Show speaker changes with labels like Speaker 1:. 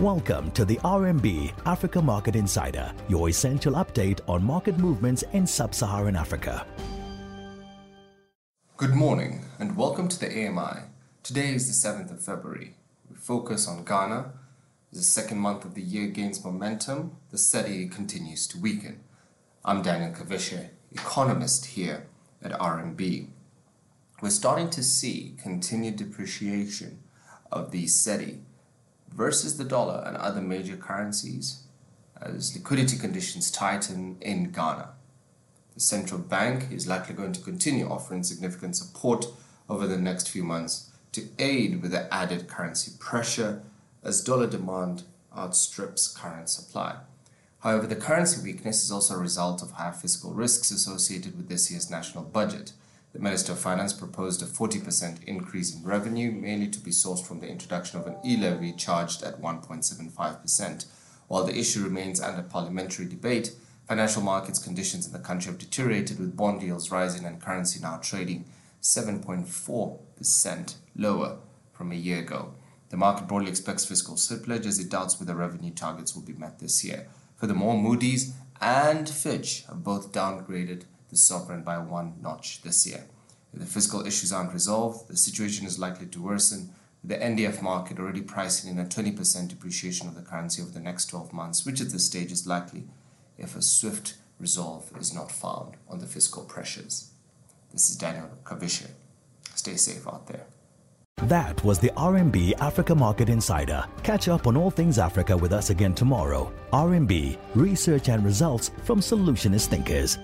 Speaker 1: Welcome to the RMB Africa Market Insider, your essential update on market movements in sub Saharan Africa.
Speaker 2: Good morning and welcome to the AMI. Today is the 7th of February. We focus on Ghana. The second month of the year gains momentum, the cedi continues to weaken. I'm Daniel Kavishe, economist here at RMB. We're starting to see continued depreciation of the cedi versus the dollar and other major currencies uh, as liquidity conditions tighten in Ghana. The central bank is likely going to continue offering significant support over the next few months to aid with the added currency pressure as dollar demand outstrips current supply. However, the currency weakness is also a result of higher fiscal risks associated with this year's national budget. The Minister of Finance proposed a 40% increase in revenue, mainly to be sourced from the introduction of an e levy charged at 1.75%. While the issue remains under parliamentary debate, financial markets conditions in the country have deteriorated, with bond yields rising and currency now trading 7.4% lower from a year ago. The market broadly expects fiscal slippage as it doubts whether revenue targets will be met this year. Furthermore, Moody's and Fitch have both downgraded the sovereign by one notch this year. If the fiscal issues aren't resolved, the situation is likely to worsen, the NDF market already pricing in a 20% depreciation of the currency over the next 12 months, which at this stage is likely if a swift resolve is not found on the fiscal pressures. This is Daniel Kavishe. Stay safe out there.
Speaker 1: That was the RMB Africa Market Insider. Catch up on all things Africa with us again tomorrow. RMB, research and results from solutionist thinkers.